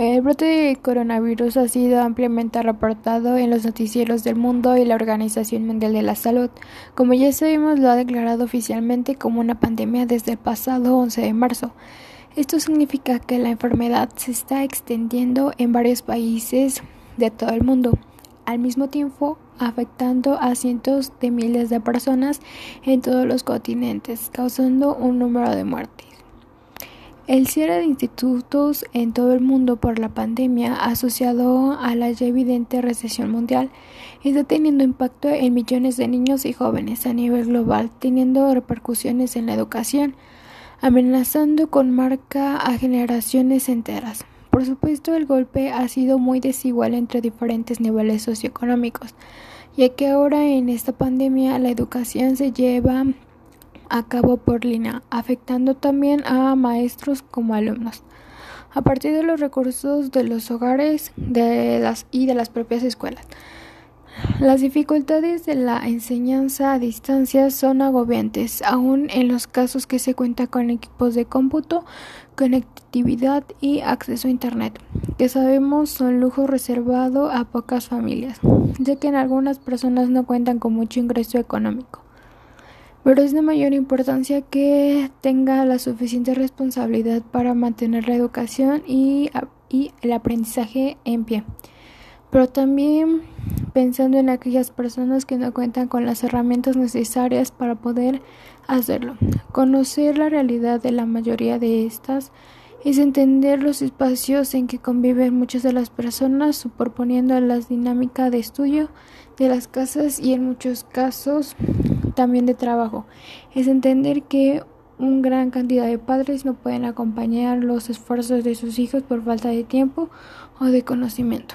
El brote de coronavirus ha sido ampliamente reportado en los noticieros del mundo y la Organización Mundial de la Salud. Como ya sabemos, lo ha declarado oficialmente como una pandemia desde el pasado 11 de marzo. Esto significa que la enfermedad se está extendiendo en varios países de todo el mundo, al mismo tiempo afectando a cientos de miles de personas en todos los continentes, causando un número de muertes. El cierre de institutos en todo el mundo por la pandemia asociado a la ya evidente recesión mundial está teniendo impacto en millones de niños y jóvenes a nivel global, teniendo repercusiones en la educación, amenazando con marca a generaciones enteras. Por supuesto, el golpe ha sido muy desigual entre diferentes niveles socioeconómicos, ya que ahora en esta pandemia la educación se lleva a cabo por línea, afectando también a maestros como alumnos. A partir de los recursos de los hogares de las, y de las propias escuelas. Las dificultades de la enseñanza a distancia son agobiantes, aun en los casos que se cuenta con equipos de cómputo, conectividad y acceso a Internet, que sabemos son lujo reservado a pocas familias, ya que en algunas personas no cuentan con mucho ingreso económico pero es de mayor importancia que tenga la suficiente responsabilidad para mantener la educación y, el aprendizaje en pie. Pero también pensando en aquellas personas que no cuentan con las herramientas necesarias para poder hacerlo. Conocer la realidad de la mayoría de estas es entender los espacios en que conviven muchas de las personas, superponiendo las dinámicas de estudio de las casas y en muchos casos también de trabajo. Es entender que una gran cantidad de padres no pueden acompañar los esfuerzos de sus hijos por falta de tiempo o de conocimiento.